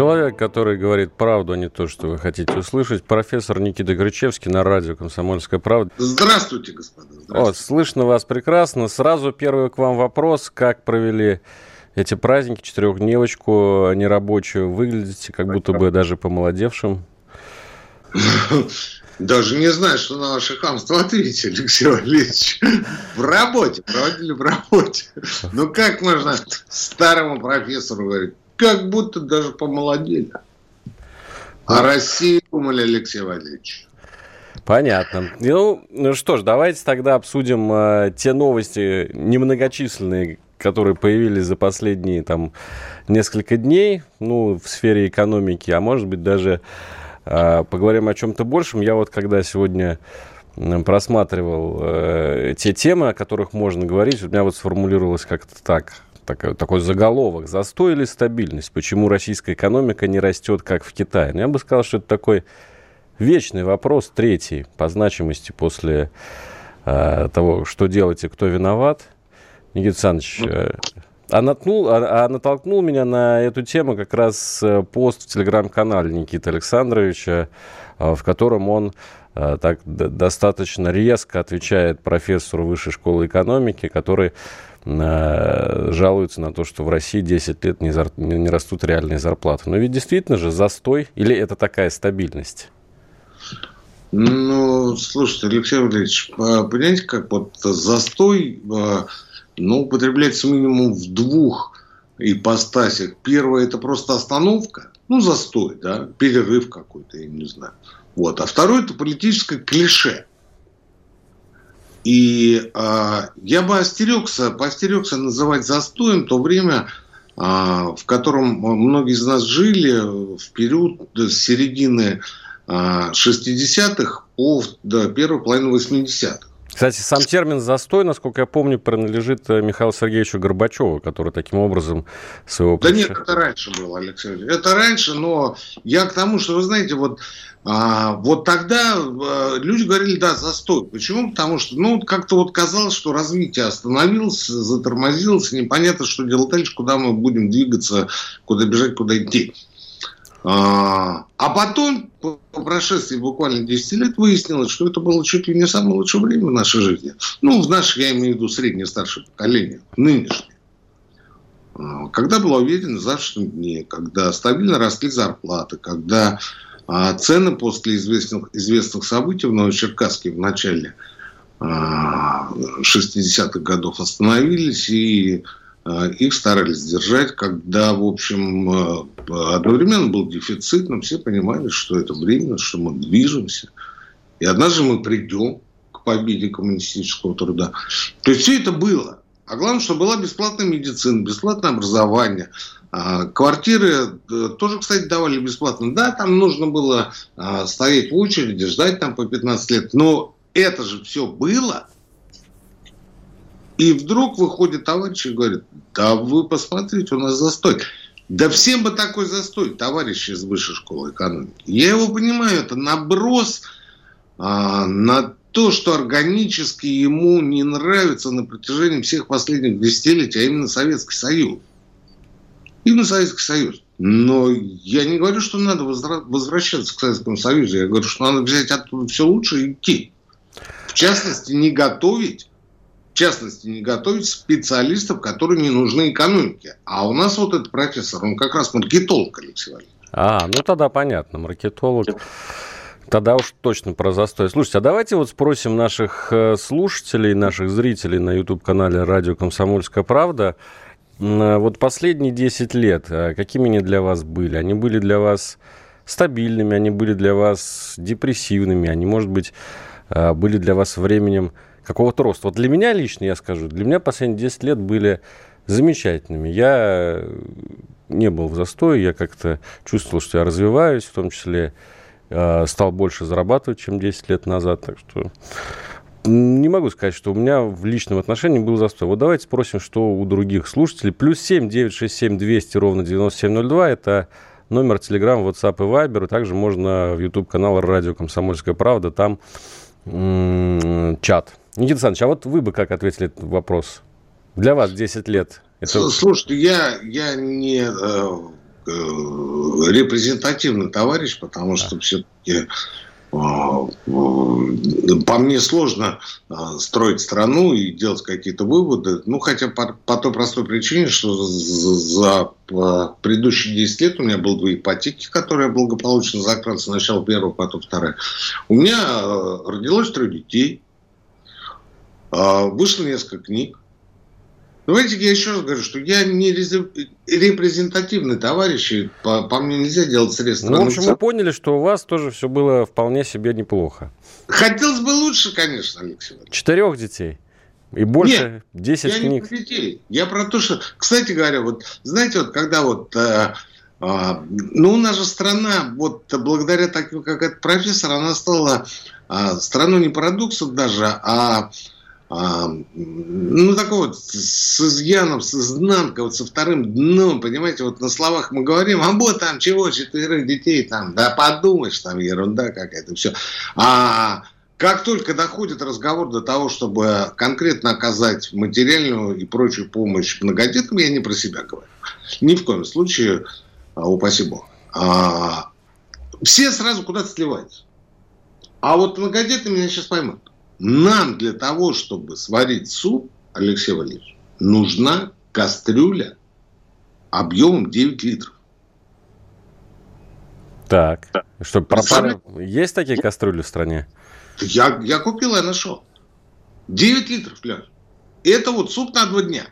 Человек, который говорит правду, а не то, что вы хотите услышать. Профессор Никита Кричевский на радио «Комсомольская правда». Здравствуйте, господа. Здравствуйте. Вот, слышно вас прекрасно. Сразу первый к вам вопрос. Как провели эти праздники, четырехдневочку нерабочую? Выглядите как будто бы даже помолодевшим. Даже не знаю, что на ваше хамство ответить, Алексей Валерьевич. В работе, проводили в работе. Ну как можно старому профессору говорить, как будто даже помолодели. А России думали, Алексей Валерьевич. Понятно. Ну, ну что ж, давайте тогда обсудим э, те новости немногочисленные, которые появились за последние там несколько дней, ну, в сфере экономики, а может быть даже э, поговорим о чем-то большем. Я вот когда сегодня просматривал э, те темы, о которых можно говорить, у меня вот сформулировалось как-то так такой, такой заголовок. Застой или стабильность? Почему российская экономика не растет, как в Китае? Ну, я бы сказал, что это такой вечный вопрос, третий по значимости после э, того, что делать и кто виноват. Никита Александрович, э, а, наткнул, а, а натолкнул меня на эту тему как раз э, пост в телеграм-канале Никиты Александровича, э, в котором он э, так достаточно резко отвечает профессору Высшей школы экономики, который жалуются на то, что в России 10 лет не, зар... не растут реальные зарплаты. Но ведь действительно же застой или это такая стабильность? Ну, слушайте, Алексей Валерьевич, а, понимаете, как вот застой, а, ну, употребляется минимум в двух ипостасях. Первое – это просто остановка, ну, застой, да, перерыв какой-то, я не знаю. Вот. А второе – это политическое клише – и э, я бы остерегся, поостерегся называть застоем то время, э, в котором многие из нас жили в период с середины э, 60-х по до первой половины 80-х. Кстати, сам термин «застой», насколько я помню, принадлежит э, Михаилу Сергеевичу Горбачеву, который таким образом своего... Да нет, это раньше было, Алексей Это раньше, но я к тому, что, вы знаете, вот, а, вот тогда а, люди говорили, да, застой. Почему? Потому что, ну, как-то вот казалось, что развитие остановилось, затормозилось, непонятно, что делать дальше, куда мы будем двигаться, куда бежать, куда идти. А, а потом, по прошествии буквально 10 лет, выяснилось, что это было чуть ли не самое лучшее время в нашей жизни. Ну, в нашей, я имею в виду среднее старшее поколение, нынешнее. А, когда была уверена в завтрашнем дне, когда стабильно росли зарплаты, когда а, цены после известных, известных событий в Новочеркасске в начале 60-х годов остановились и их старались держать, когда, в общем, э, одновременно был дефицит, но все понимали, что это временно, что мы движемся. И однажды мы придем к победе коммунистического труда. То есть все это было. А главное, что была бесплатная медицина, бесплатное образование. А, квартиры э, тоже, кстати, давали бесплатно. Да, там нужно было стоять в очереди, ждать там по 15 лет. Но это же все было – и вдруг выходит товарищ и говорит, да вы посмотрите, у нас застой. Да всем бы такой застой, товарищ из высшей школы экономики. Я его понимаю, это наброс а, на то, что органически ему не нравится на протяжении всех последних десятилетий, а именно Советский Союз. Именно Советский Союз. Но я не говорю, что надо возвращаться к Советскому Союзу. Я говорю, что надо взять оттуда все лучше и идти. В частности, не готовить в частности, не готовить специалистов, которые не нужны экономике. А у нас вот этот профессор, он как раз маркетолог, Алексей Валерьевич. А, ну тогда понятно, маркетолог. Тогда уж точно про застой. Слушайте, а давайте вот спросим наших э, слушателей, наших зрителей на YouTube-канале «Радио Комсомольская правда». Вот последние 10 лет, э, какими они для вас были? Они были для вас стабильными, они были для вас депрессивными, они, может быть, э, были для вас временем какого-то роста. Вот для меня лично, я скажу, для меня последние 10 лет были замечательными. Я не был в застое, я как-то чувствовал, что я развиваюсь, в том числе э, стал больше зарабатывать, чем 10 лет назад. Так что не могу сказать, что у меня в личном отношении был застой. Вот давайте спросим, что у других слушателей. Плюс 7 967 200 ровно 9702. Это номер Telegram, WhatsApp и Viber. Также можно в YouTube-канал «Радио Комсомольская правда». Там м-м, чат. Никита Александрович, а вот вы бы как ответили этот вопрос? Для вас 10 лет. Это... Слушайте, я, я не э, э, репрезентативный товарищ, потому что все-таки а, по мне сложно а, строить страну и делать какие-то выводы. Ну, хотя по, по той простой причине, что за предыдущие 10 лет у меня было две ипотеки, которые благополучно закрыли сначала первую, потом вторая. У меня а, родилось трое детей, вышло несколько книг. Давайте я еще раз говорю, что я не репрезентативный товарищ, и по, по мне нельзя делать средства. Ну, в общем, мы поняли, что у вас тоже все было вполне себе неплохо. Хотелось бы лучше, конечно, Алексей. Четырех детей? И больше Нет, 10 я книг. Не про детей. Я про то, что, кстати говоря, вот знаете, вот когда вот э, э, ну, у нас же страна, вот благодаря таким, как этот профессор, она стала э, страной не парадоксов даже, а ну, такой вот с изъяном, с изнанкой, вот со вторым дном, понимаете, вот на словах мы говорим, а вот там чего, четверых детей там, да подумаешь, там ерунда какая-то, все. А как только доходит разговор до того, чтобы конкретно оказать материальную и прочую помощь многодетным, я не про себя говорю. Ни в коем случае, а, упаси бог. А, все сразу куда-то сливаются. А вот многодетные меня сейчас поймут. Нам для того, чтобы сварить суп, Алексей Валерьевич, нужна кастрюля объемом 9 литров. Так, что пропали? Есть такие кастрюли в стране? Я, я купил, я нашел. 9 литров, Леш. Это вот суп на два дня.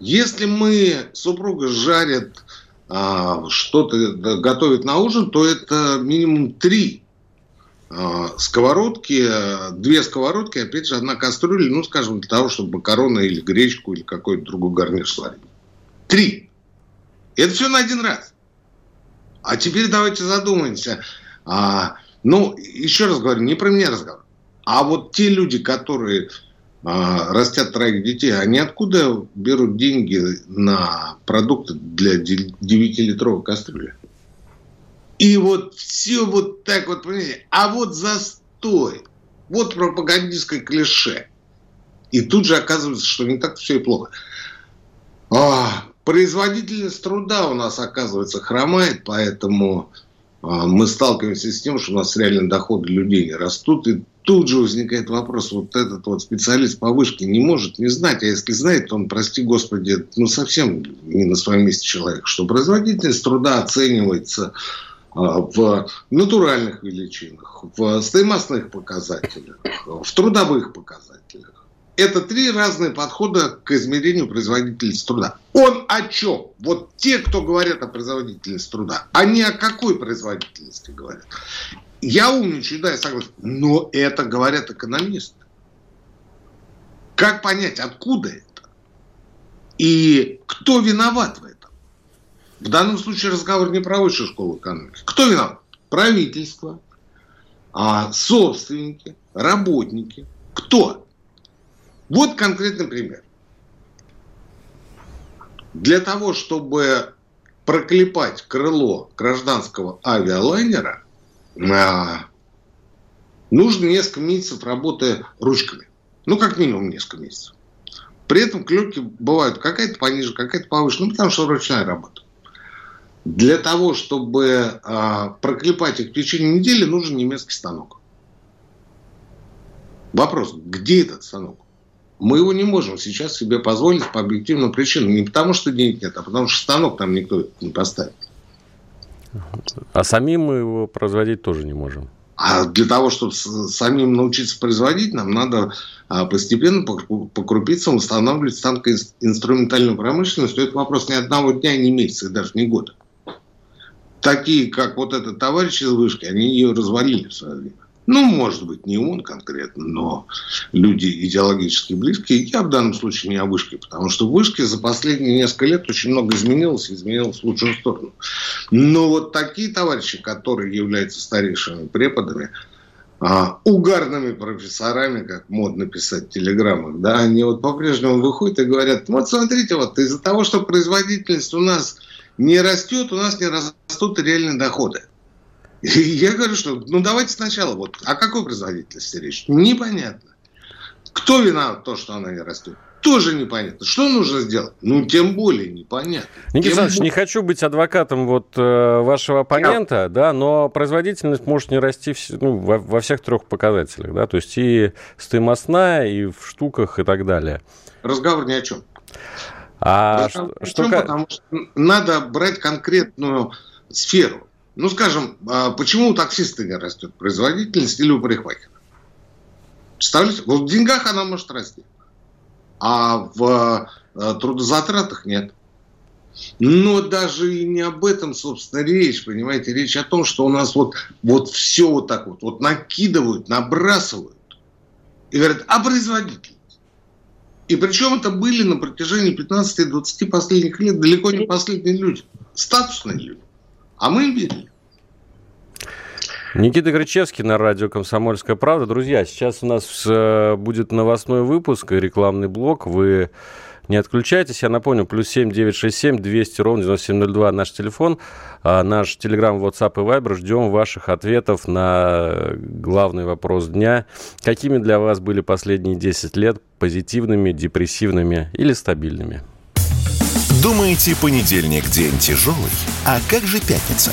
Если мы, супруга жарит а, что-то, готовит на ужин, то это минимум 3 а, сковородки, две сковородки, опять же, одна кастрюля, ну, скажем, для того, чтобы макароны или гречку или какой-то другой гарнир сварить. Три. Это все на один раз. А теперь давайте задумаемся. А, ну, еще раз говорю, не про меня разговор. А вот те люди, которые а, растят троих детей, они откуда берут деньги на продукты для 9-литровой кастрюли? И вот все вот так вот, понимаете, а вот застой, вот пропагандистское клише. И тут же оказывается, что не так все и плохо. А, производительность труда у нас, оказывается, хромает, поэтому а, мы сталкиваемся с тем, что у нас реально доходы людей не растут. И тут же возникает вопрос, вот этот вот специалист по вышке не может не знать, а если знает, то он, прости господи, ну совсем не на своем месте человек, что производительность труда оценивается в натуральных величинах, в стоимостных показателях, в трудовых показателях. Это три разные подхода к измерению производительности труда. Он о чем? Вот те, кто говорят о производительности труда, они о какой производительности говорят? Я умничаю, да, я согласен. Но это говорят экономисты. Как понять, откуда это? И кто виноват в этом? В данном случае разговор не про высшую школу экономики. Кто виноват? Правительство, а, собственники, работники. Кто? Вот конкретный пример. Для того, чтобы проклепать крыло гражданского авиалайнера, а, нужно несколько месяцев работы ручками. Ну, как минимум несколько месяцев. При этом клепки бывают какая-то пониже, какая-то повыше. Ну, потому что ручная работа. Для того, чтобы а, проклепать их в течение недели, нужен немецкий станок. Вопрос, где этот станок? Мы его не можем сейчас себе позволить по объективным причинам. Не потому, что денег нет, а потому, что станок там никто не поставит. А самим мы его производить тоже не можем. А для того, чтобы самим научиться производить, нам надо а, постепенно по, крупицам устанавливать станкоинструментальную промышленность. Это вопрос не одного дня, не месяца, даже не года такие, как вот этот товарищ из вышки, они ее развалили в свое время. ну, может быть, не он конкретно, но люди идеологически близкие. Я в данном случае не о вышке, потому что в вышке за последние несколько лет очень много изменилось, изменилось в лучшую сторону. Но вот такие товарищи, которые являются старейшими преподами, а, угарными профессорами, как модно писать в телеграммах, да, они вот по-прежнему выходят и говорят, вот смотрите, вот из-за того, что производительность у нас не растет, у нас не растут реальные доходы. И я говорю, что ну давайте сначала, вот о какой производительности речь? Непонятно. Кто виноват то, что она не растет? Тоже непонятно. Что нужно сделать? Ну, тем более непонятно. Никита Александрович, более... не хочу быть адвокатом вот э, вашего оппонента, да. да, но производительность может не расти в, ну, во, во всех трех показателях, да, то есть и стоимостная, и в штуках, и так далее. Разговор ни о чем. А Разговор что, чем, что... Потому что надо брать конкретную сферу. Ну, скажем, а почему у таксиста не растет производительность или у парикмахера? Представляете? Вот в деньгах она может расти, а в э, трудозатратах нет. Но даже и не об этом, собственно, речь, понимаете, речь о том, что у нас вот, вот все вот так вот, вот накидывают, набрасывают и говорят, а производительность? И причем это были на протяжении 15-20 последних лет далеко не последние люди, статусные люди. А мы им верили. Никита Кричевский на радио «Комсомольская правда». Друзья, сейчас у нас э, будет новостной выпуск и рекламный блок. Вы не отключайтесь. Я напомню, плюс семь девять шесть семь двести ровно девяносто семь ноль два наш телефон, а наш телеграм, WhatsApp и Viber. Ждем ваших ответов на главный вопрос дня. Какими для вас были последние 10 лет? Позитивными, депрессивными или стабильными? Думаете, понедельник день тяжелый? А как же пятница?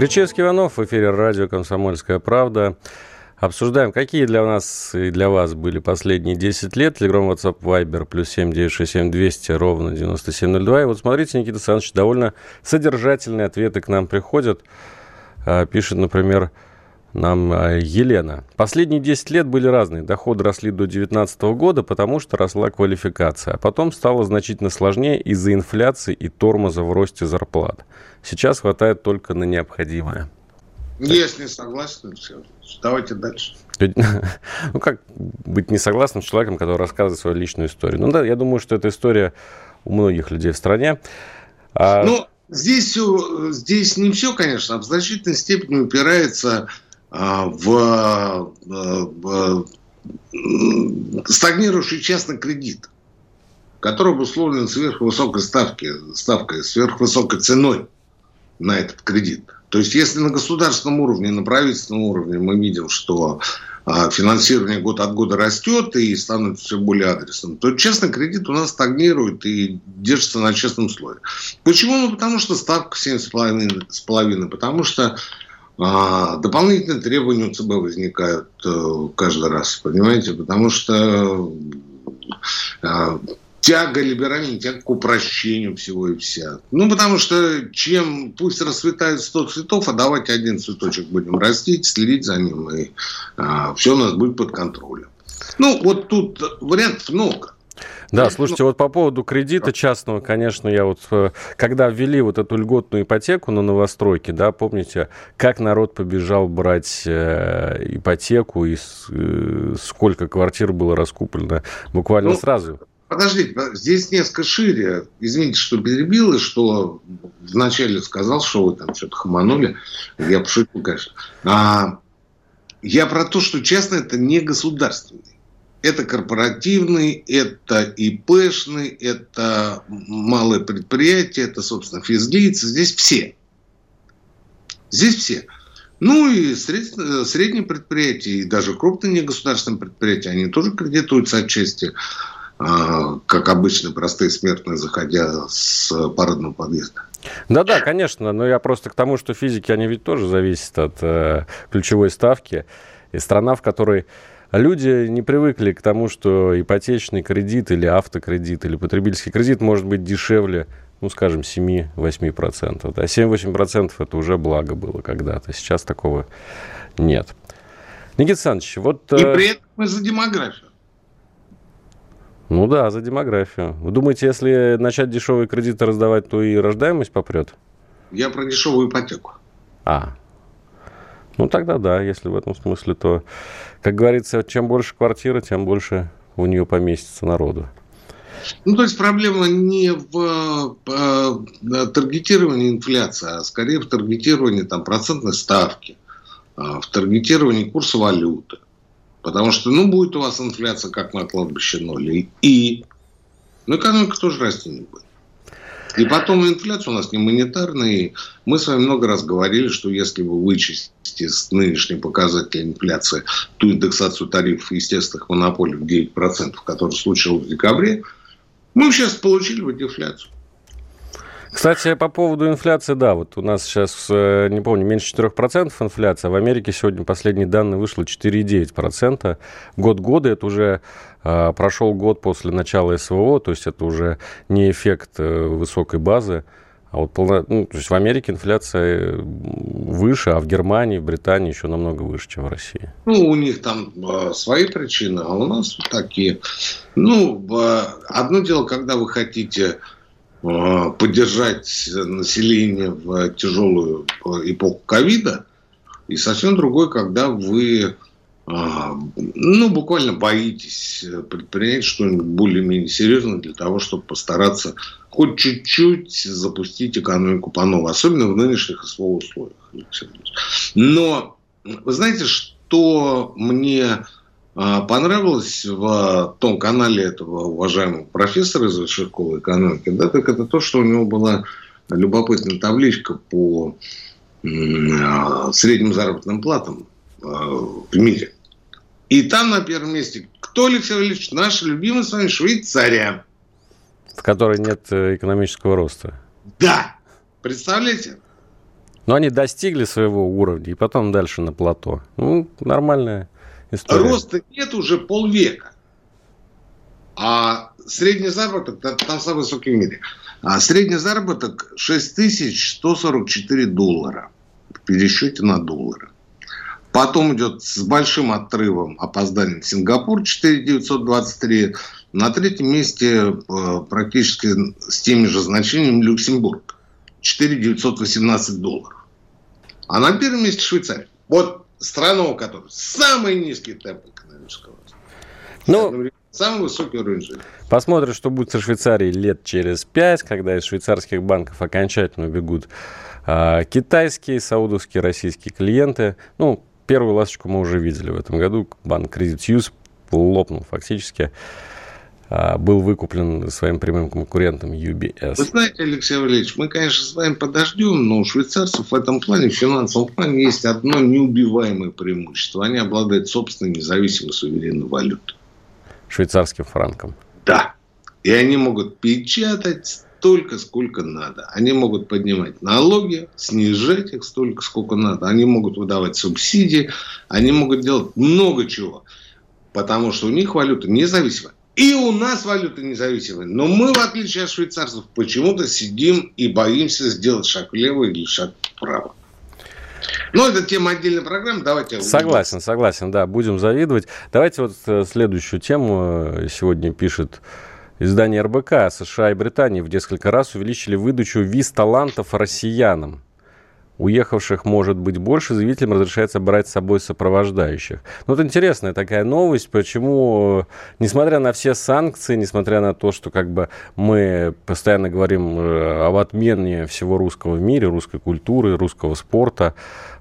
Кричевский Иванов в эфире радио «Комсомольская правда». Обсуждаем, какие для нас и для вас были последние 10 лет. Телеграм, WhatsApp, Viber, плюс 7 967 200, ровно 9702. И вот смотрите, Никита Александрович, довольно содержательные ответы к нам приходят. А, пишет, например, нам а, Елена. Последние 10 лет были разные. Доходы росли до 2019 года, потому что росла квалификация. А потом стало значительно сложнее из-за инфляции и тормоза в росте зарплат. Сейчас хватает только на необходимое. Если согласен, все. Давайте дальше. Ну, как быть не согласным с человеком, который рассказывает свою личную историю? Ну, да, я думаю, что эта история у многих людей в стране. А... Ну, здесь, все, здесь не все, конечно, а в значительной степени упирается а, в стагнирующий частный кредит, который обусловлен сверхвысокой ставки, ставкой, сверхвысокой ценой на этот кредит. То есть, если на государственном уровне, на правительственном уровне мы видим, что а, финансирование год от года растет и становится все более адресным, то частный кредит у нас стагнирует и держится на честном слое. Почему? Ну, потому что ставка 7,5, потому что а, дополнительные требования у ЦБ возникают э, каждый раз, понимаете? Потому что э, тяга либеральная, тяга к упрощению всего и вся. Ну, потому что чем пусть расцветает 100 цветов, а давайте один цветочек будем растить, следить за ним, и а, все у нас будет под контролем. Ну, вот тут вариантов много. Да, слушайте, вот по поводу кредита частного, конечно, я вот, э, когда ввели вот эту льготную ипотеку на новостройки, да, помните, как народ побежал брать э, ипотеку и э, сколько квартир было раскуплено буквально ну, сразу? Подождите, здесь несколько шире. Извините, что перебил, и что вначале сказал, что вы там что-то хаманули. Я пошутил, конечно. А, я про то, что частное это не государственный. Это корпоративный, это ИПшный, это малое предприятие, это, собственно, физлицы. Здесь все. Здесь все. Ну и средние предприятия, и даже крупные негосударственные предприятия, они тоже кредитуются отчасти, а, как обычно, простые смертные, заходя с парадного подъезда. Да-да, конечно, но я просто к тому, что физики, они ведь тоже зависят от э, ключевой ставки. И страна, в которой люди не привыкли к тому, что ипотечный кредит или автокредит или потребительский кредит может быть дешевле, ну, скажем, 7-8%. А 7-8% это уже благо было когда-то. Сейчас такого нет. Никита Александрович, вот... И э, при этом мы за демографию. Ну да, за демографию. Вы думаете, если начать дешевые кредиты раздавать, то и рождаемость попрет? Я про дешевую ипотеку. А, ну тогда да, если в этом смысле, то, как говорится, чем больше квартира, тем больше у нее поместится народу. Ну, то есть проблема не в э, таргетировании инфляции, а скорее в таргетировании там, процентной ставки, э, в таргетировании курса валюты. Потому что, ну, будет у вас инфляция, как на кладбище ноль. И, ну, экономика тоже расти не будет. И потом инфляция у нас не монетарная. мы с вами много раз говорили, что если вы вычистите с нынешней показателя инфляции ту индексацию тарифов естественных монополий в 9%, которая случилась в декабре, мы сейчас получили бы дефляцию. Кстати, по поводу инфляции, да, вот у нас сейчас, э, не помню, меньше 4% инфляция. В Америке сегодня последние данные вышло 4,9%. Год года это уже э, прошел год после начала СВО, то есть это уже не эффект э, высокой базы. А вот полно, ну, то есть в Америке инфляция выше, а в Германии, в Британии еще намного выше, чем в России. Ну, у них там э, свои причины, а у нас такие. Ну, э, одно дело, когда вы хотите поддержать население в тяжелую э, эпоху ковида, и совсем другой, когда вы э, ну, буквально боитесь предпринять что-нибудь более-менее серьезное для того, чтобы постараться хоть чуть-чуть запустить экономику по новой, особенно в нынешних СВО условиях. Но вы знаете, что мне понравилось в том канале этого уважаемого профессора из высшей школы экономики, да, так это то, что у него была любопытная табличка по а, средним заработным платам а, в мире. И там на первом месте, кто, Алексей Валерьевич, наш любимый с вами Швейцария. В которой нет э, экономического роста. Да, представляете? Но они достигли своего уровня, и потом дальше на плато. Ну, нормальная история. Роста нет уже полвека. А средний заработок, там самый высокий в мире, а средний заработок 6144 доллара в пересчете на доллары. Потом идет с большим отрывом опозданием Сингапур 4923. На третьем месте э, практически с теми же значениями Люксембург 4918 долларов. А на первом месте Швейцария. Вот страна, у которой самый низкий темп экономического роста. Ну, самый высокий уровень жизни. Посмотрим, что будет со Швейцарией лет через пять, когда из швейцарских банков окончательно убегут а, китайские, саудовские, российские клиенты. Ну, первую ласточку мы уже видели в этом году. Банк Credit Suisse лопнул фактически. А, был выкуплен своим прямым конкурентом UBS. Вы знаете, Алексей Валерьевич, мы, конечно, с вами подождем, но у швейцарцев в этом плане, в финансовом плане, есть одно неубиваемое преимущество. Они обладают собственной независимой суверенной валютой. Швейцарским франком. Да. И они могут печатать столько, сколько надо. Они могут поднимать налоги, снижать их столько, сколько надо. Они могут выдавать субсидии, они могут делать много чего. Потому что у них валюта независимая. И у нас валюта независимая. Но мы, в отличие от швейцарцев, почему-то сидим и боимся сделать шаг влево или шаг вправо. Ну, это тема отдельной программы. Давайте. Согласен, согласен, да, будем завидовать. Давайте вот э, следующую тему э, сегодня пишет издание РБК. США и Британия в несколько раз увеличили выдачу виз талантов россиянам уехавших может быть больше, заявителям разрешается брать с собой сопровождающих. Ну, вот интересная такая новость, почему, несмотря на все санкции, несмотря на то, что как бы мы постоянно говорим э, об отмене всего русского в мире, русской культуры, русского спорта,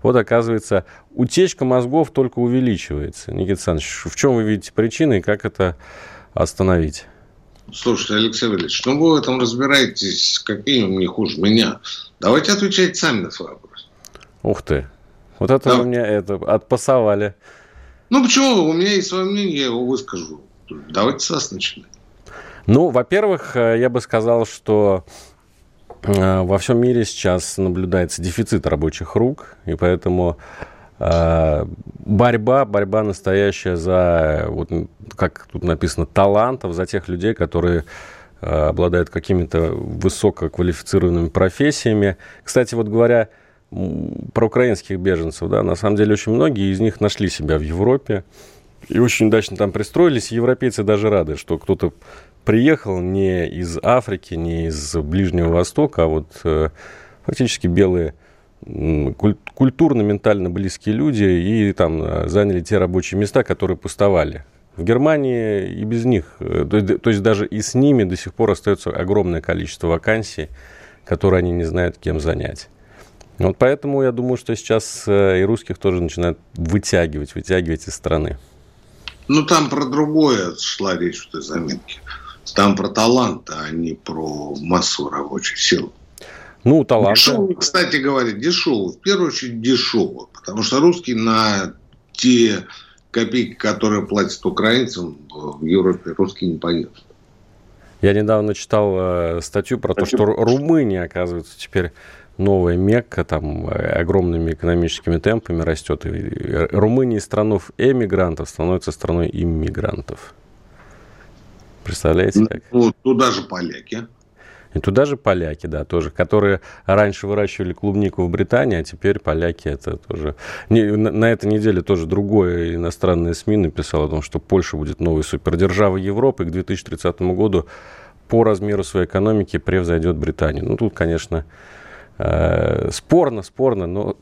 вот оказывается, утечка мозгов только увеличивается. Никита Александрович, в чем вы видите причины и как это остановить? Слушайте, Алексей Валерьевич, ну вы в этом разбираетесь, какие не хуже меня. Давайте отвечать сами на вопрос. Ух ты. Вот это да. вы меня это, отпасовали. Ну почему? У меня есть свое мнение, я его выскажу. Давайте с вас начинать. Ну, во-первых, э, я бы сказал, что э, во всем мире сейчас наблюдается дефицит рабочих рук, и поэтому э, борьба, борьба настоящая за, вот как тут написано, талантов, за тех людей, которые обладают какими-то высококвалифицированными профессиями. Кстати, вот говоря про украинских беженцев, да, на самом деле очень многие из них нашли себя в Европе и очень удачно там пристроились. Европейцы даже рады, что кто-то приехал не из Африки, не из Ближнего Востока, а вот э, фактически белые культурно-ментально близкие люди и там э, заняли те рабочие места, которые пустовали. В Германии и без них, э, то есть даже и с ними до сих пор остается огромное количество вакансий, которые они не знают, кем занять. Вот поэтому я думаю, что сейчас и русских тоже начинают вытягивать, вытягивать из страны. Ну, там про другое шла речь в той заметке. Там про талант, а не про массу рабочих сил. Ну, талант. Дешево, кстати говоря, дешево. В первую очередь дешево. Потому что русские на те копейки, которые платят украинцам, в Европе русские не поедут. Я недавно читал э, статью про то, что Румыния, оказывается, теперь новая Мекка, там э, огромными экономическими темпами растет. И Румыния из страной эмигрантов становится страной иммигрантов. Представляете? Как? Ну, туда же поляки. И туда же поляки, да, тоже, которые раньше выращивали клубнику в Британии, а теперь поляки это тоже... Не, на, на этой неделе тоже другое иностранное СМИ написало о том, что Польша будет новой супердержавой Европы и к 2030 году по размеру своей экономики превзойдет Британию. Ну, тут, конечно, э, спорно, спорно, но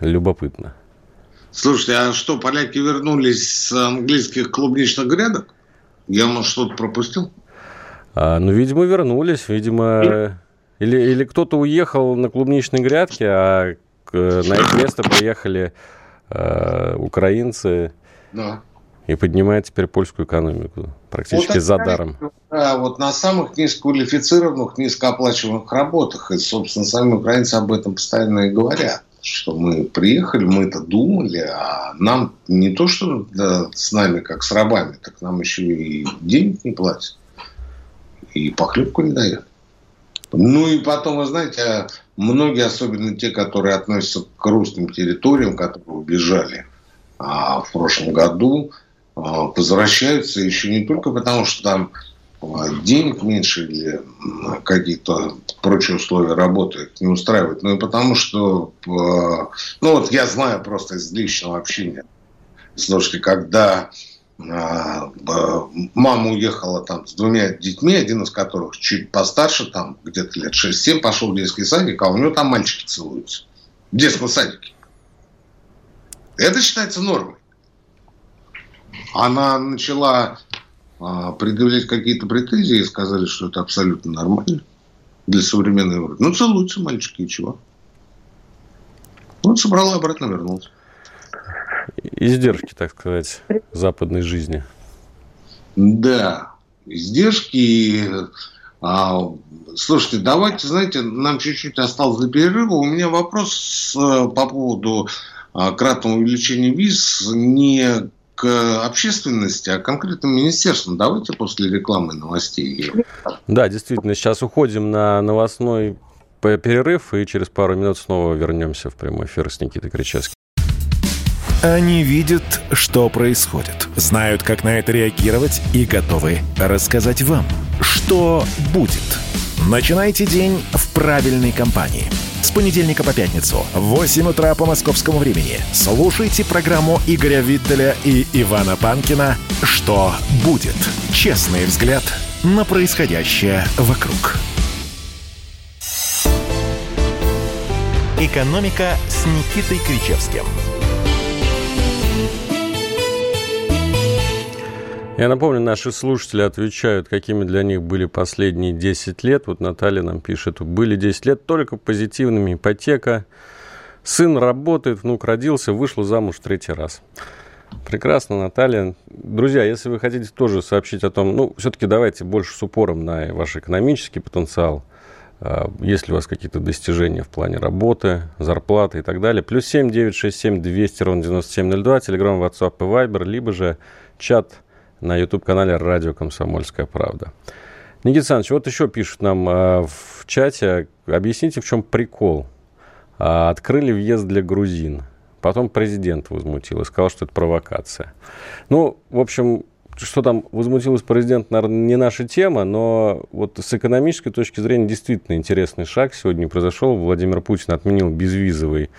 любопытно. Слушайте, а что, поляки вернулись с английских клубничных грядок? Я, может, что-то пропустил? А, ну, видимо, вернулись. Видимо, или, или кто-то уехал на клубничной грядке, а на их место приехали э, украинцы. Да. И поднимает теперь польскую экономику практически вот, за даром. Да, вот на самых низкоквалифицированных, низкооплачиваемых работах. И, собственно, сами украинцы об этом постоянно и говорят что мы приехали, мы это думали, а нам не то, что да, с нами как с рабами, так нам еще и денег не платят, и похлебку не дают. Ну и потом, вы знаете, многие, особенно те, которые относятся к русским территориям, которые убежали а, в прошлом году, а, возвращаются еще не только потому, что там денег меньше или какие-то прочие условия работы не устраивают, но и потому что, э, ну вот я знаю просто из личного общения, слушайте, когда мама уехала там с двумя детьми, один из которых чуть постарше, там где-то лет 6-7, пошел в детский садик, а у него там мальчики целуются. В детском садике. Это считается нормой. Она начала а, предъявлять какие-то претензии и сказали, что это абсолютно нормально для современной Европы. Ну, целуются мальчики, и чего? Вот собрала, обратно вернулась. Издержки, так сказать, западной жизни. Да, издержки. А, слушайте, давайте, знаете, нам чуть-чуть осталось до перерыва. У меня вопрос по поводу а, кратного увеличения виз не к общественности, а конкретным министерствам. Давайте после рекламы новостей. Да, действительно, сейчас уходим на новостной перерыв и через пару минут снова вернемся в прямой эфир с Никитой Кричевским. Они видят, что происходит, знают, как на это реагировать и готовы рассказать вам, что будет. Начинайте день в правильной компании – с понедельника по пятницу в 8 утра по московскому времени слушайте программу Игоря Виттеля и Ивана Панкина «Что будет?» Честный взгляд на происходящее вокруг. «Экономика» с Никитой Кричевским – Я напомню, наши слушатели отвечают, какими для них были последние 10 лет. Вот Наталья нам пишет, были 10 лет только позитивными. Ипотека, сын работает, внук родился, вышла замуж третий раз. Прекрасно, Наталья. Друзья, если вы хотите тоже сообщить о том, ну, все-таки давайте больше с упором на ваш экономический потенциал. А, есть ли у вас какие-то достижения в плане работы, зарплаты и так далее. Плюс 7 967 200 ровно 9702, телеграм, WhatsApp и Viber, либо же чат на YouTube-канале «Радио Комсомольская правда». Никита Александрович, вот еще пишут нам э, в чате, объясните, в чем прикол. Э, открыли въезд для грузин. Потом президент возмутил и сказал, что это провокация. Ну, в общем, что там возмутилась президент, наверное, не наша тема, но вот с экономической точки зрения действительно интересный шаг сегодня произошел. Владимир Путин отменил безвизовый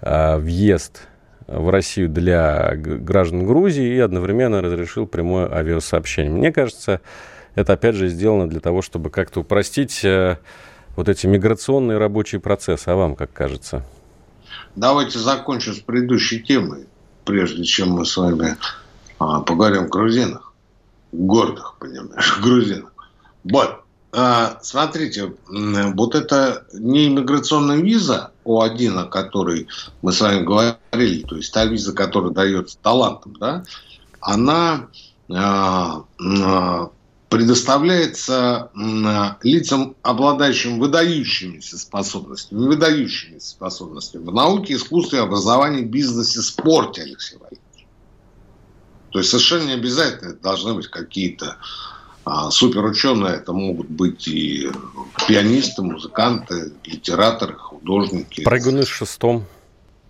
э, въезд в Россию для граждан Грузии и одновременно разрешил прямое авиасообщение. Мне кажется, это опять же сделано для того, чтобы как-то упростить э, вот эти миграционные рабочие процессы. А вам как кажется? Давайте закончим с предыдущей темой, прежде чем мы с вами а, поговорим о грузинах. Гордых, понимаешь, грузинах. Вот. А, смотрите, вот это не иммиграционная виза О1, о которой мы с вами говорили, то есть та виза, которая дается талантам, да, она а, а, предоставляется лицам, обладающим выдающимися способностями, выдающимися способностями в науке, искусстве, образовании, бизнесе, спорте, Алексей Валерьевич. То есть совершенно не обязательно должны быть какие-то а, суперученые, это могут быть и пианисты, музыканты, литераторы, художники. Прыгуны с шестом.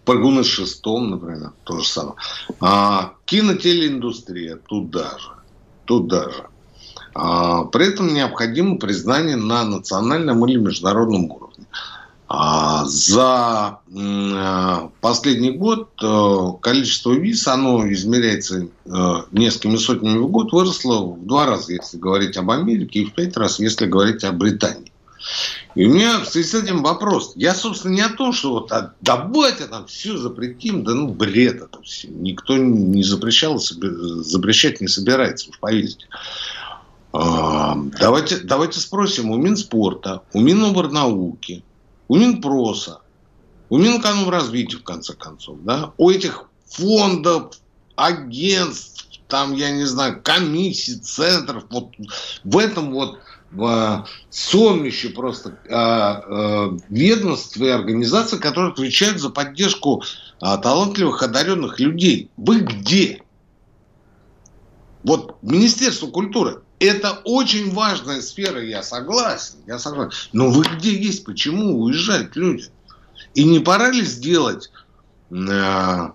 Прыгуны с шестом, например, то же самое. А, кинотелеиндустрия туда же. Туда же. А, при этом необходимо признание на национальном или международном уровне. А, за э, последний год э, количество виз, оно измеряется э, несколькими сотнями в год, выросло в два раза, если говорить об Америке, и в пять раз, если говорить о Британии. И у меня в связи с этим вопрос. Я, собственно, не о том, что вот а, давайте там все запретим, да ну бред это все. Никто не запрещал, запрещать не собирается, уж поверьте. А, давайте, давайте спросим у Минспорта, у Миноборнауки, у Минпроса, у Минэкономразвития, в конце концов, да, у этих фондов, агентств, там, я не знаю, комиссий, центров, вот в этом вот в сонмище просто э, э, ведомств и организаций, которые отвечают за поддержку э, талантливых, одаренных людей. Вы где? Вот Министерство культуры. Это очень важная сфера, я согласен, я согласен. Но вы где есть? Почему уезжают люди? И не пора ли сделать э,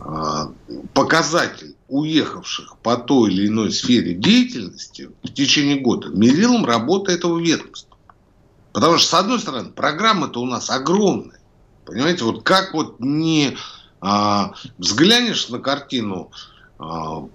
э, показатель уехавших по той или иной сфере деятельности в течение года мерилом работы этого ведомства? Потому что, с одной стороны, программа-то у нас огромная. Понимаете, вот как вот не а, взглянешь на картину а,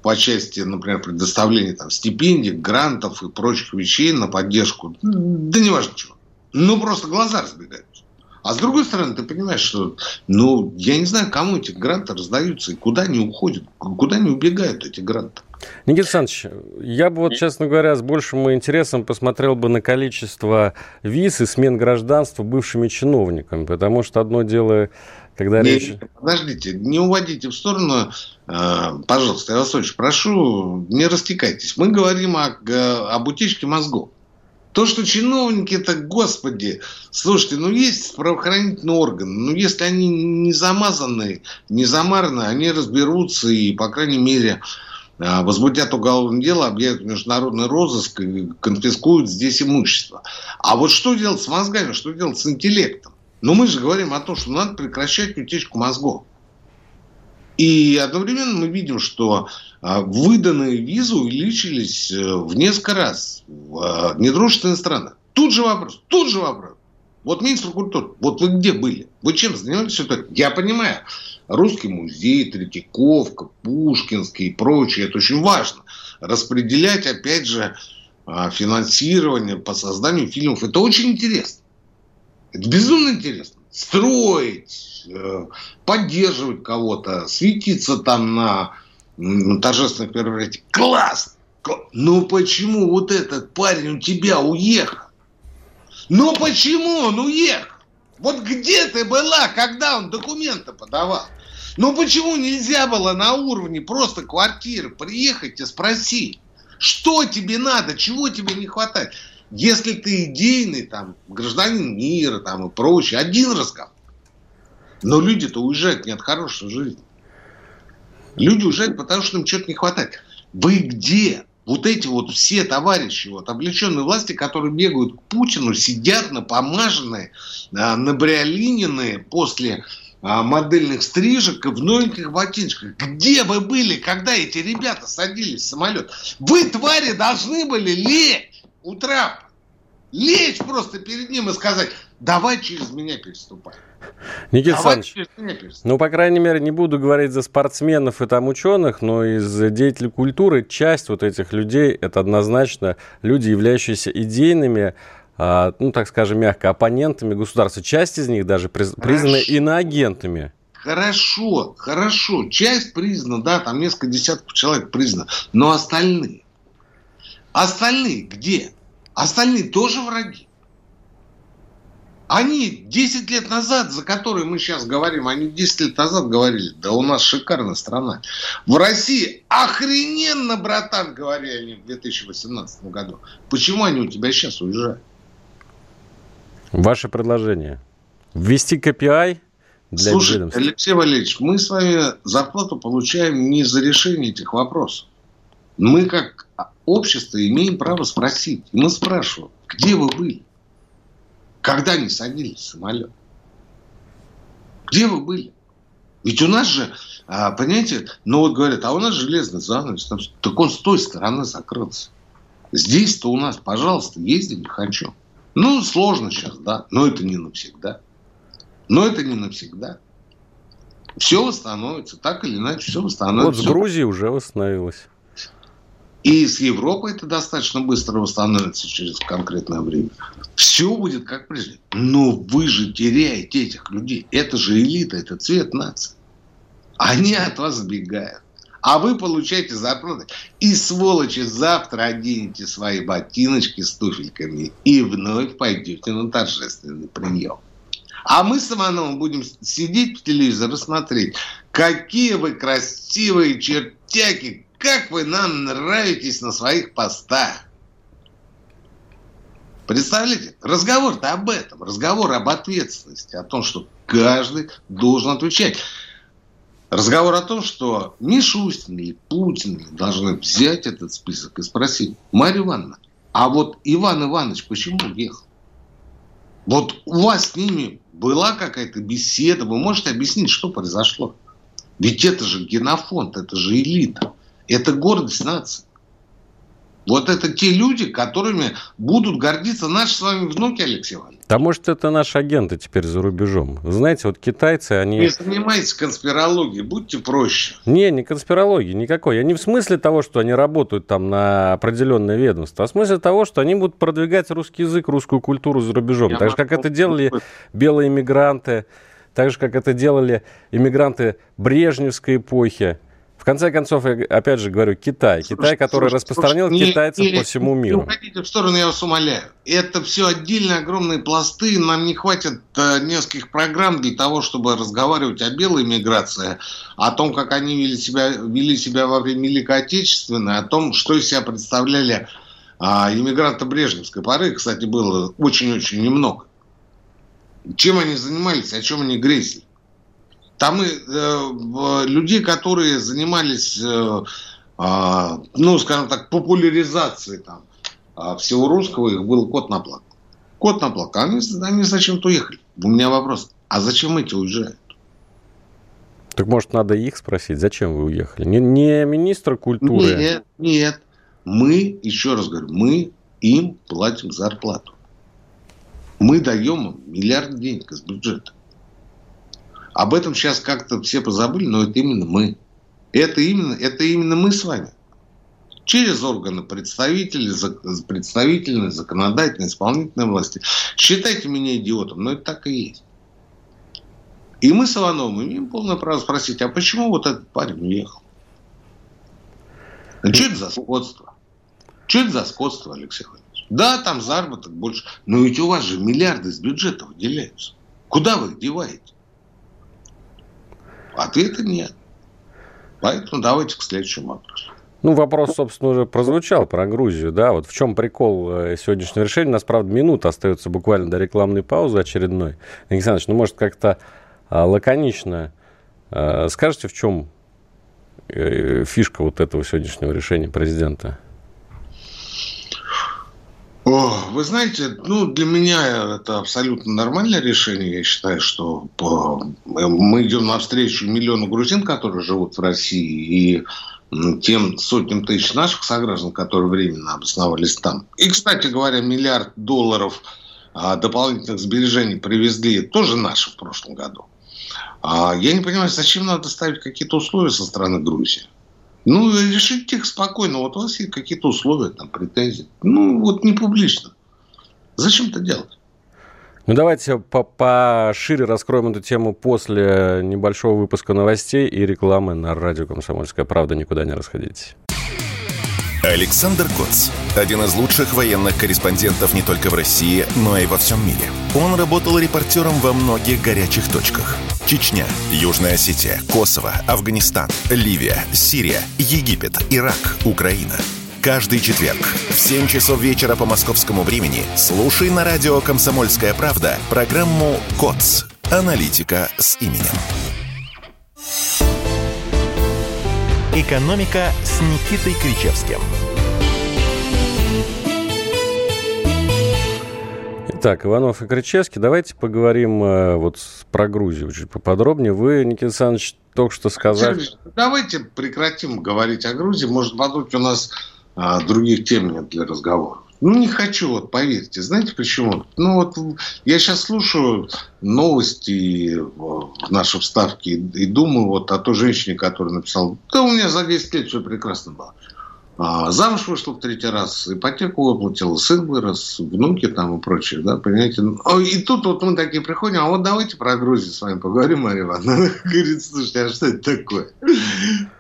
по части, например, предоставления там, стипендий, грантов и прочих вещей на поддержку, да не важно чего. Ну, просто глаза разбегаются. А с другой стороны, ты понимаешь, что, ну, я не знаю, кому эти гранты раздаются и куда они уходят, куда они убегают, эти гранты. Никита Александрович, я бы вот, честно говоря, с большим интересом посмотрел бы на количество виз и смен гражданства бывшими чиновниками, потому что одно дело когда не, речь... Подождите, не уводите в сторону, э, пожалуйста, я вас очень прошу, не растекайтесь. Мы говорим о, об утечке мозгов. То, что чиновники это, господи, слушайте, ну есть правоохранительные органы, ну если они не замазаны, не замараны, они разберутся и, по крайней мере, э, возбудят уголовное дело, объявят международный розыск и конфискуют здесь имущество. А вот что делать с мозгами, что делать с интеллектом? Но мы же говорим о том, что надо прекращать утечку мозгов. И одновременно мы видим, что а, выданные визы увеличились э, в несколько раз в а, недружественных странах. Тут же вопрос, тут же вопрос. Вот министр культуры, вот вы где были? Вы чем занимались? Я понимаю, Русский музей, Третьяковка, Пушкинский и прочее, это очень важно. Распределять, опять же, а, финансирование по созданию фильмов, это очень интересно. Это безумно интересно. Строить, э, поддерживать кого-то, светиться там на торжественных мероприятиях. Класс! Но почему вот этот парень у тебя уехал? Ну почему он уехал? Вот где ты была, когда он документы подавал? Ну почему нельзя было на уровне просто квартиры приехать и спросить, что тебе надо, чего тебе не хватает? Если ты идейный, там, гражданин мира, там, и прочее, один разговор. Но люди-то уезжают не от хорошей жизни. Люди уезжают, потому что им что-то не хватает. Вы где? Вот эти вот все товарищи, вот, облеченные власти, которые бегают к Путину, сидят на помаженные, набриолиненные после а, модельных стрижек и в новеньких ботиночках. Где вы были, когда эти ребята садились в самолет? Вы, твари, должны были лечь у трапа. Лечь просто перед ним и сказать, давай через меня переступай. Никита Александрович, ну, по крайней мере, не буду говорить за спортсменов и там ученых, но из деятелей культуры часть вот этих людей, это однозначно люди, являющиеся идейными, а, ну, так скажем, мягко, оппонентами государства. Часть из них даже признаны иноагентами. Хорошо, хорошо. Часть признана, да, там несколько десятков человек признано. Но остальные? Остальные где? Остальные тоже враги. Они 10 лет назад, за которые мы сейчас говорим, они 10 лет назад говорили, да у нас шикарная страна. В России охрененно, братан, говорили они в 2018 году. Почему они у тебя сейчас уезжают? Ваше предложение. Ввести KPI для Слушай, ведомств. Алексей Валерьевич, мы с вами зарплату получаем не за решение этих вопросов. Мы как общество имеем право спросить. И мы спрашиваем, где вы были? Когда не садились в самолет? Где вы были? Ведь у нас же, а, понимаете, ну вот говорят, а у нас железный занавес, так он с той стороны закрылся. Здесь-то у нас, пожалуйста, езди не хочу. Ну, сложно сейчас, да, но это не навсегда. Но это не навсегда. Все восстановится, так или иначе, все восстановится. Вот с Грузией уже восстановилось. И с Европой это достаточно быстро восстановится через конкретное время. Все будет как прежде. Но вы же теряете этих людей. Это же элита, это цвет нации. Они от вас сбегают а вы получаете зарплаты. И, сволочи, завтра оденете свои ботиночки с туфельками и вновь пойдете на торжественный прием. А мы с Ивановым будем сидеть в телевизор и смотреть, какие вы красивые чертяки, как вы нам нравитесь на своих постах. Представляете? Разговор-то об этом. Разговор об ответственности, о том, что каждый должен отвечать. Разговор о том, что Мишустин и Путин должны взять этот список и спросить, Марья Ивановна, а вот Иван Иванович почему уехал? Вот у вас с ними была какая-то беседа, вы можете объяснить, что произошло? Ведь это же генофонд, это же элита, это гордость нации. Вот это те люди, которыми будут гордиться наши с вами внуки, Алексей Иванович. А может, это наши агенты теперь за рубежом? Знаете, вот китайцы, они... Не занимайтесь конспирологией, будьте проще. Не, не конспирологии никакой. Я не в смысле того, что они работают там на определенное ведомство, а в смысле того, что они будут продвигать русский язык, русскую культуру за рубежом. Я так же, как это делали белые иммигранты, так же, как это делали иммигранты Брежневской эпохи. В конце концов, я опять же говорю, Китай. Слушай, Китай, который слушай, распространил слушай, китайцев не, по всему миру. Не уходите в сторону, я вас умоляю. Это все отдельно огромные пласты. Нам не хватит э, нескольких программ для того, чтобы разговаривать о белой миграции, о том, как они вели себя, вели себя во время Великой Отечественной, о том, что из себя представляли э, иммигранты Брежневской поры. Кстати, было очень-очень немного. Чем они занимались, о чем они грезили. Там и, э, людей, которые занимались, э, э, ну, скажем так, популяризацией там, э, всего русского, их был кот наплакал. Кот наплакал. Они, они зачем-то уехали. У меня вопрос, а зачем эти уезжают? Так может надо их спросить, зачем вы уехали? Не, не министра культуры? Нет, нет. Мы, еще раз говорю, мы им платим зарплату. Мы даем им миллиард денег из бюджета. Об этом сейчас как-то все позабыли, но это именно мы. Это именно, это именно мы с вами. Через органы представителей, представительной, законодательной, исполнительной власти. Считайте меня идиотом, но это так и есть. И мы с Ивановым имеем полное право спросить, а почему вот этот парень уехал? А что это за скотство? Что это за скотство, Алексей Владимирович? Да, там заработок больше, но ведь у вас же миллиарды из бюджета выделяются. Куда вы их деваете? Ответа нет. Поэтому давайте к следующему вопросу. Ну, вопрос, собственно, уже прозвучал про Грузию, да, вот в чем прикол э, сегодняшнего решения. У нас, правда, минута остается буквально до рекламной паузы очередной. Александр ну, может, как-то а, лаконично а, скажете, в чем фишка вот этого сегодняшнего решения президента? О, вы знаете, ну, для меня это абсолютно нормальное решение. Я считаю, что по... мы идем навстречу миллиону грузин, которые живут в России, и тем сотням тысяч наших сограждан, которые временно обосновались там. И, кстати говоря, миллиард долларов а, дополнительных сбережений привезли тоже наши в прошлом году. А, я не понимаю, зачем надо ставить какие-то условия со стороны Грузии. Ну, решите их спокойно. Вот у вас есть какие-то условия, там, претензии. Ну, вот не публично. Зачем это делать? Ну, давайте пошире раскроем эту тему после небольшого выпуска новостей и рекламы на радио «Комсомольская правда». Никуда не расходитесь. Александр Коц. Один из лучших военных корреспондентов не только в России, но и во всем мире. Он работал репортером во многих горячих точках. Чечня, Южная Осетия, Косово, Афганистан, Ливия, Сирия, Египет, Ирак, Украина. Каждый четверг в 7 часов вечера по московскому времени слушай на радио «Комсомольская правда» программу «КОЦ. Аналитика с именем». «Экономика» с Никитой Кричевским – Так, Иванов и Кричевский, давайте поговорим э, вот про Грузию чуть поподробнее. Вы, Никита Александрович, только что сказали... Давайте прекратим говорить о Грузии. Может, подумать, у нас а, других тем нет для разговора. Ну, не хочу, вот поверьте. Знаете почему? Ну, вот я сейчас слушаю новости в нашей вставке и думаю вот о той женщине, которая написала, да у меня за 10 лет все прекрасно было. А, замуж вышла в третий раз, ипотеку выплатила, сын вырос, внуки там и прочее, да, понимаете. Ну, и тут вот мы такие приходим, а вот давайте про Грузию с вами поговорим, Мария Ивановна. Говорит, слушайте, а что это такое?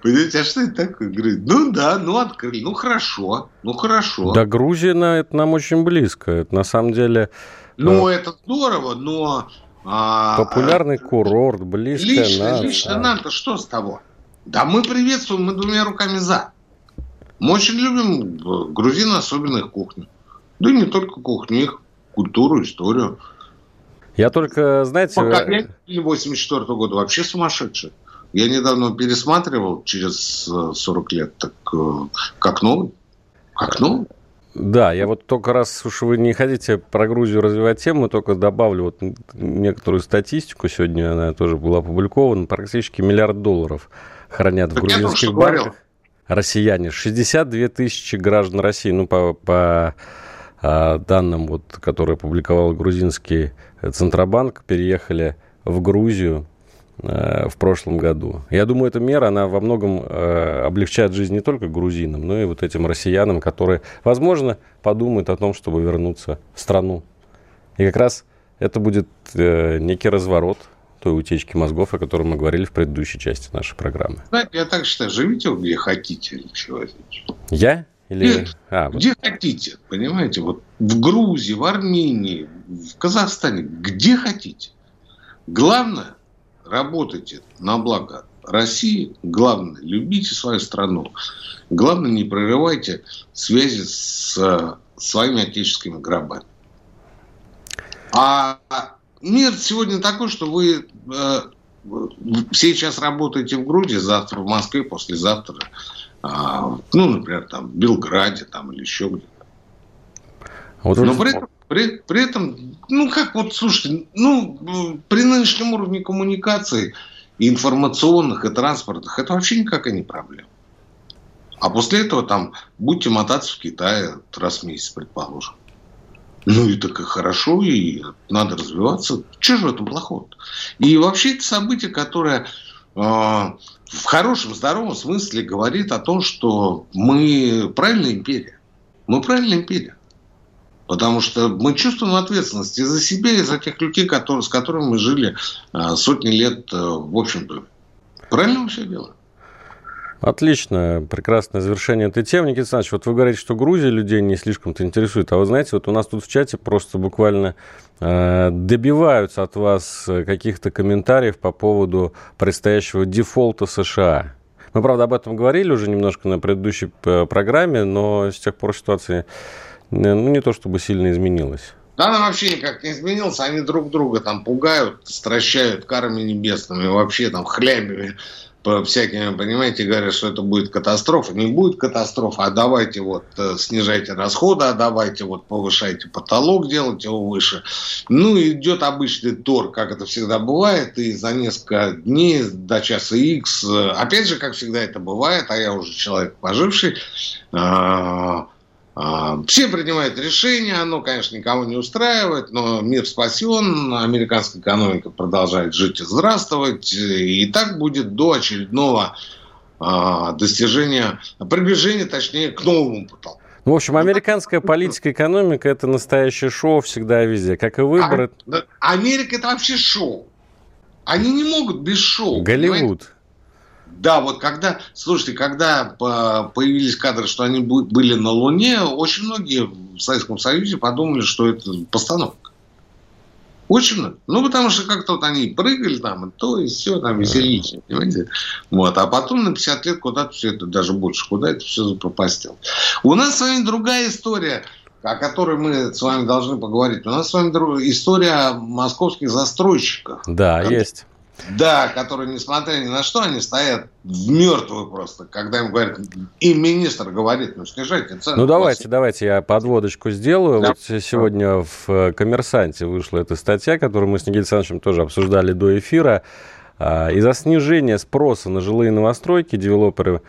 Понимаете, а что это такое? Говорит, ну да, ну открыли, ну хорошо, ну хорошо. Да, Грузия, это нам очень близко, это на самом деле... Ну, э... это здорово, но... А, Популярный курорт, близко лично, нам. Лично нам-то что с того? Да мы приветствуем, мы двумя руками за. Мы очень любим э, грузин, особенно их кухню. Да и не только кухню, их культуру, историю. Я только, знаете... Поколение 84 -го года вообще сумасшедший. Я недавно пересматривал через 40 э, лет, так как новый. Как новый. Да, я вот только раз уж вы не хотите про Грузию развивать тему, только добавлю вот некоторую статистику. Сегодня она тоже была опубликована. Практически миллиард долларов хранят так в грузинских банках. Говорил россияне. 62 тысячи граждан России, ну, по, по а, данным, вот, которые опубликовал грузинский Центробанк, переехали в Грузию а, в прошлом году. Я думаю, эта мера, она во многом а, облегчает жизнь не только грузинам, но и вот этим россиянам, которые, возможно, подумают о том, чтобы вернуться в страну. И как раз это будет э, некий разворот – той утечки мозгов, о которой мы говорили в предыдущей части нашей программы. Я так считаю, живите где хотите, Владимирович. Я? Или... Нет, а, где вот. хотите, понимаете, вот в Грузии, в Армении, в Казахстане, где хотите. Главное, работайте на благо России, главное, любите свою страну, главное, не прерывайте связи с своими отеческими гробами. А мир сегодня такой, что вы э, сейчас работаете в Грузии, завтра в Москве, послезавтра, э, ну, например, там, в Белграде там, или еще где-то. Вот Но при этом, при, при этом, ну, как вот, слушайте, ну, при нынешнем уровне коммуникации и информационных, и транспортных, это вообще никакая не проблема. А после этого там будьте мотаться в Китае раз в месяц, предположим. Ну и так и хорошо, и надо развиваться. Что же в этом плохого? И вообще это событие, которое э, в хорошем, здоровом смысле говорит о том, что мы правильная империя. Мы правильная империя. Потому что мы чувствуем ответственность и за себя, и за тех людей, которые, с которыми мы жили э, сотни лет э, в общем-то. Правильно мы все делаем? Отлично, прекрасное завершение этой темы. Никита Александрович, вот вы говорите, что Грузия людей не слишком-то интересует, а вы знаете, вот у нас тут в чате просто буквально э, добиваются от вас каких-то комментариев по поводу предстоящего дефолта США. Мы, правда, об этом говорили уже немножко на предыдущей э, программе, но с тех пор ситуация э, ну, не то чтобы сильно изменилась. Да, она вообще никак не изменилась. Они друг друга там пугают, стращают карами небесными, вообще там хлябями всякими, понимаете, говорят, что это будет катастрофа. Не будет катастрофа, а давайте вот э, снижайте расходы, а давайте вот повышайте потолок, делайте его выше. Ну, идет обычный тор, как это всегда бывает, и за несколько дней до часа X, э, опять же, как всегда это бывает, а я уже человек поживший, а, все принимают решения, оно, конечно, никого не устраивает, но мир спасен, американская экономика продолжает жить и здравствовать, и так будет до очередного а, достижения, приближения, точнее, к новому потолку. Ну, в общем, американская политика, экономика – это настоящее шоу всегда и везде, как и выборы. А, Америка – это вообще шоу. Они не могут без шоу. Голливуд. Понимаете? Да, вот когда, слушайте, когда появились кадры, что они были на Луне, очень многие в Советском Союзе подумали, что это постановка. Очень много. Ну, потому что как-то вот они прыгали там, и то, и все, там веселились, понимаете? Вот. А потом на 50 лет куда-то все это, даже больше, куда это все запропастило. У нас с вами другая история, о которой мы с вами должны поговорить. У нас с вами история московских застройщиков. Да, как... есть. Да, которые, несмотря ни на что, они стоят в мертвую просто, когда им говорят, и министр говорит, ну снижайте цены. Ну давайте, давайте я подводочку сделаю. Да. Вот сегодня в э, «Коммерсанте» вышла эта статья, которую мы с Никитой Александровичем тоже обсуждали до эфира. А, из-за снижения спроса на жилые новостройки девелоперы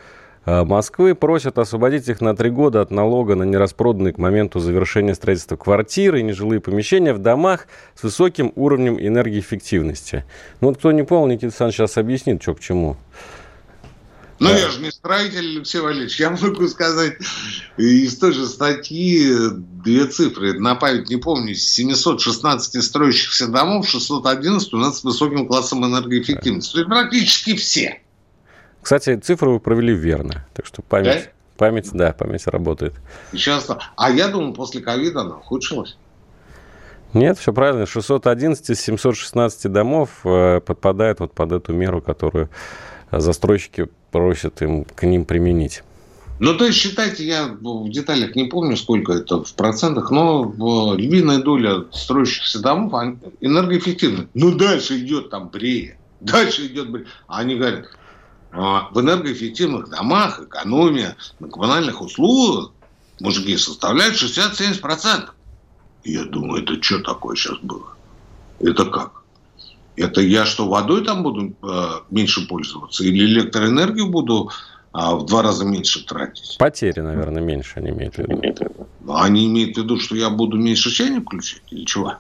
Москвы просят освободить их на три года от налога на нераспроданные к моменту завершения строительства квартиры и нежилые помещения в домах с высоким уровнем энергоэффективности. Ну вот кто не понял, Никита Александрович сейчас объяснит, что к чему. Ну, да. я же не строитель, Алексей Валерьевич. Я могу сказать из той же статьи две цифры. На память не помню. Из 716 строящихся домов 611 у нас с высоким классом энергоэффективности. То есть практически все. Кстати, цифры вы провели верно. Так что память, да? память, да, память работает. Сейчас, а я думаю, после ковида она ухудшилась. Нет, все правильно. 611 из 716 домов э, подпадает вот под эту меру, которую застройщики просят им к ним применить. Ну, то есть, считайте, я в деталях не помню, сколько это в процентах, но львиная доля строящихся домов энергоэффективны. Ну, дальше идет там брея. Дальше идет брея. А они говорят, в энергоэффективных домах экономия на коммунальных услугах мужики составляет 60-70%. Я думаю, это что такое сейчас было? Это как? Это я что, водой там буду э, меньше пользоваться? Или электроэнергию буду э, в два раза меньше тратить? Потери, наверное, меньше они имеют в виду. Они имеют в виду, что я буду меньше чайник включать или чего?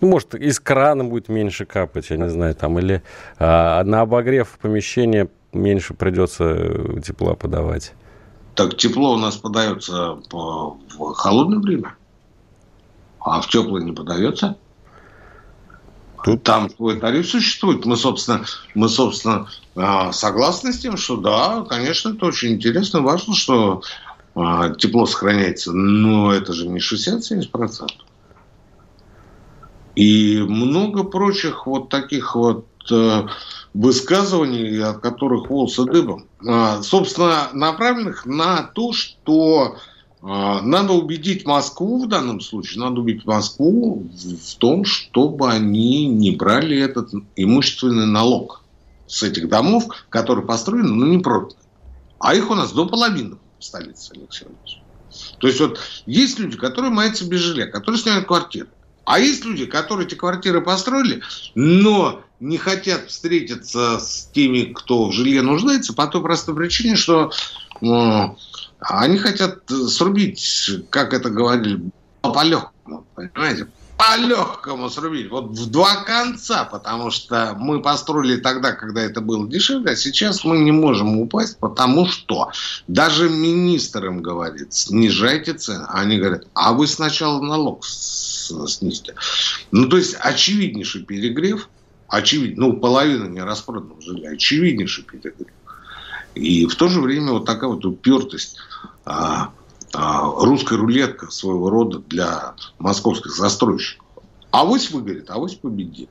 Ну, может, из крана будет меньше капать, я не знаю, там, или а, на обогрев помещения меньше придется э, тепла подавать. Так тепло у нас подается по, в холодное время, а в теплое не подается. Тут... Там свой тариф существует. Мы, собственно, мы, собственно, а, согласны с тем, что да, конечно, это очень интересно, важно, что а, тепло сохраняется, но это же не 60-70%. И много прочих вот таких вот э, высказываний, от которых волосы дыбом, а, собственно, направленных на то, что а, надо убедить Москву в данном случае, надо убедить Москву в том, чтобы они не брали этот имущественный налог с этих домов, которые построены, но не проданы. А их у нас до половины в столице, Алексей Ильич. То есть вот есть люди, которые маятся без жилья, которые снимают квартиры. А есть люди, которые эти квартиры построили, но не хотят встретиться с теми, кто в жилье нуждается, по той простой причине, что ну, они хотят срубить, как это говорили, по легкому, понимаете, по-легкому срубить. Вот в два конца, потому что мы построили тогда, когда это было дешевле, а сейчас мы не можем упасть, потому что даже министр им говорит, снижайте цены. А они говорят, а вы сначала налог снизьте. Ну, то есть, очевиднейший перегрев, очевидно, ну, половина не распроданного жилья, очевиднейший перегрев. И в то же время вот такая вот упертость, а, русская рулетка своего рода для московских застройщиков. Авось выгорит, авось победит.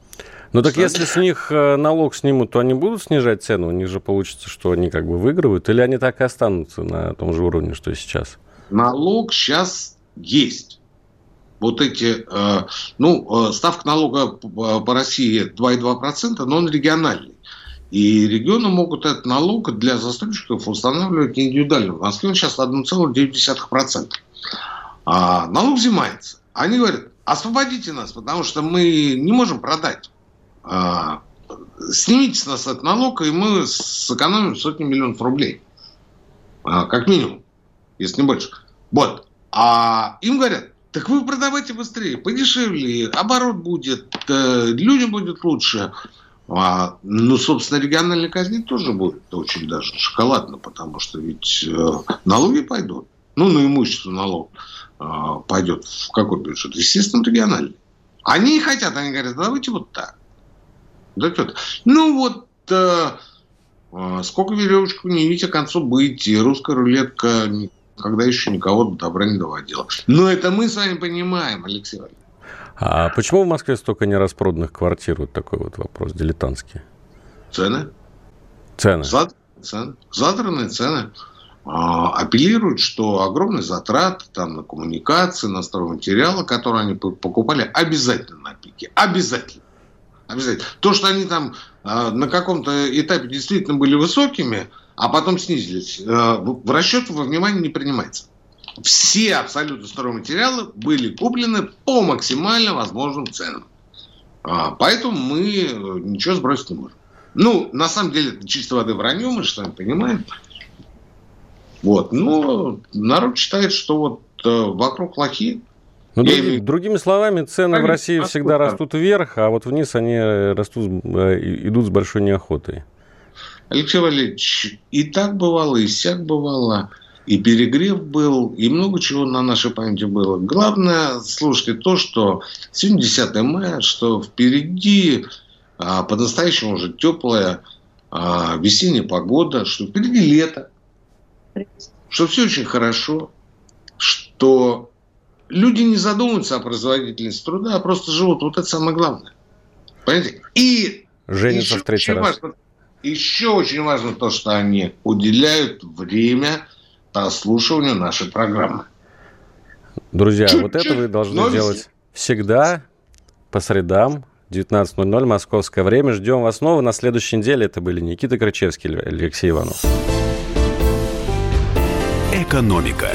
Ну так если с них э, налог снимут, то они будут снижать цену? У них же получится, что они как бы выигрывают, или они так и останутся на том же уровне, что и сейчас? Налог сейчас есть вот эти, э, ну, э, ставка налога по России 2,2%, но он региональный. И регионы могут этот налог для застройщиков устанавливать индивидуально. В Москве он сейчас 1,9%. А налог взимается. Они говорят, освободите нас, потому что мы не можем продать. А, снимите с нас этот налог, и мы сэкономим сотни миллионов рублей. А, как минимум, если не больше. Вот. А им говорят, так вы продавайте быстрее, подешевле, оборот будет, э, людям будет лучше. А, ну, собственно, региональной казни тоже будет очень даже шоколадно, потому что ведь э, налоги пойдут. Ну, на имущество налог э, пойдет в какой бюджет? Естественно, региональный. Они хотят, они говорят, давайте вот так. Да что Ну, вот э, э, сколько веревочку не видите, к концу быть, и русская рулетка когда еще никого до добра не доводила. Но это мы с вами понимаем, Алексей Валерьевич. А почему в Москве столько нераспроданных квартир? Вот такой вот вопрос дилетантский. Цены. Цены. Зад... цены. Задранные цены. А, апеллируют, что огромные затраты там, на коммуникации, на стройматериалы, которые они покупали, обязательно на пике. Обязательно. Обязательно. То, что они там а, на каком-то этапе действительно были высокими, а потом снизились, а, в расчет во внимание не принимается все абсолютно стройматериалы были куплены по максимально возможным ценам. А, поэтому мы э, ничего сбросить не можем. Ну, на самом деле, это чисто воды вранье, мы же с вами понимаем. Вот. Но народ считает, что вот э, вокруг лохи. Ну, имею... Другими словами, цены Конечно, в России всегда растут вверх, а вот вниз они растут, э, идут с большой неохотой. Алексей Валерьевич, и так бывало, и сяк бывало и перегрев был, и много чего на нашей памяти было. Главное, слушайте, то, что сегодня 10 мая, что впереди а, по-настоящему уже теплая а, весенняя погода, что впереди лето, что все очень хорошо, что люди не задумываются о производительности труда, а просто живут. Вот это самое главное. Понимаете? И Женятся еще, в третий раз. Важно, еще очень важно то, что они уделяют время прослушиванию нашей программы. Друзья, Чуть-чуть, вот это вы должны делать всегда по средам 19.00 московское время. Ждем вас снова. На следующей неделе это были Никита Крычевский и Алексей Иванов. Экономика.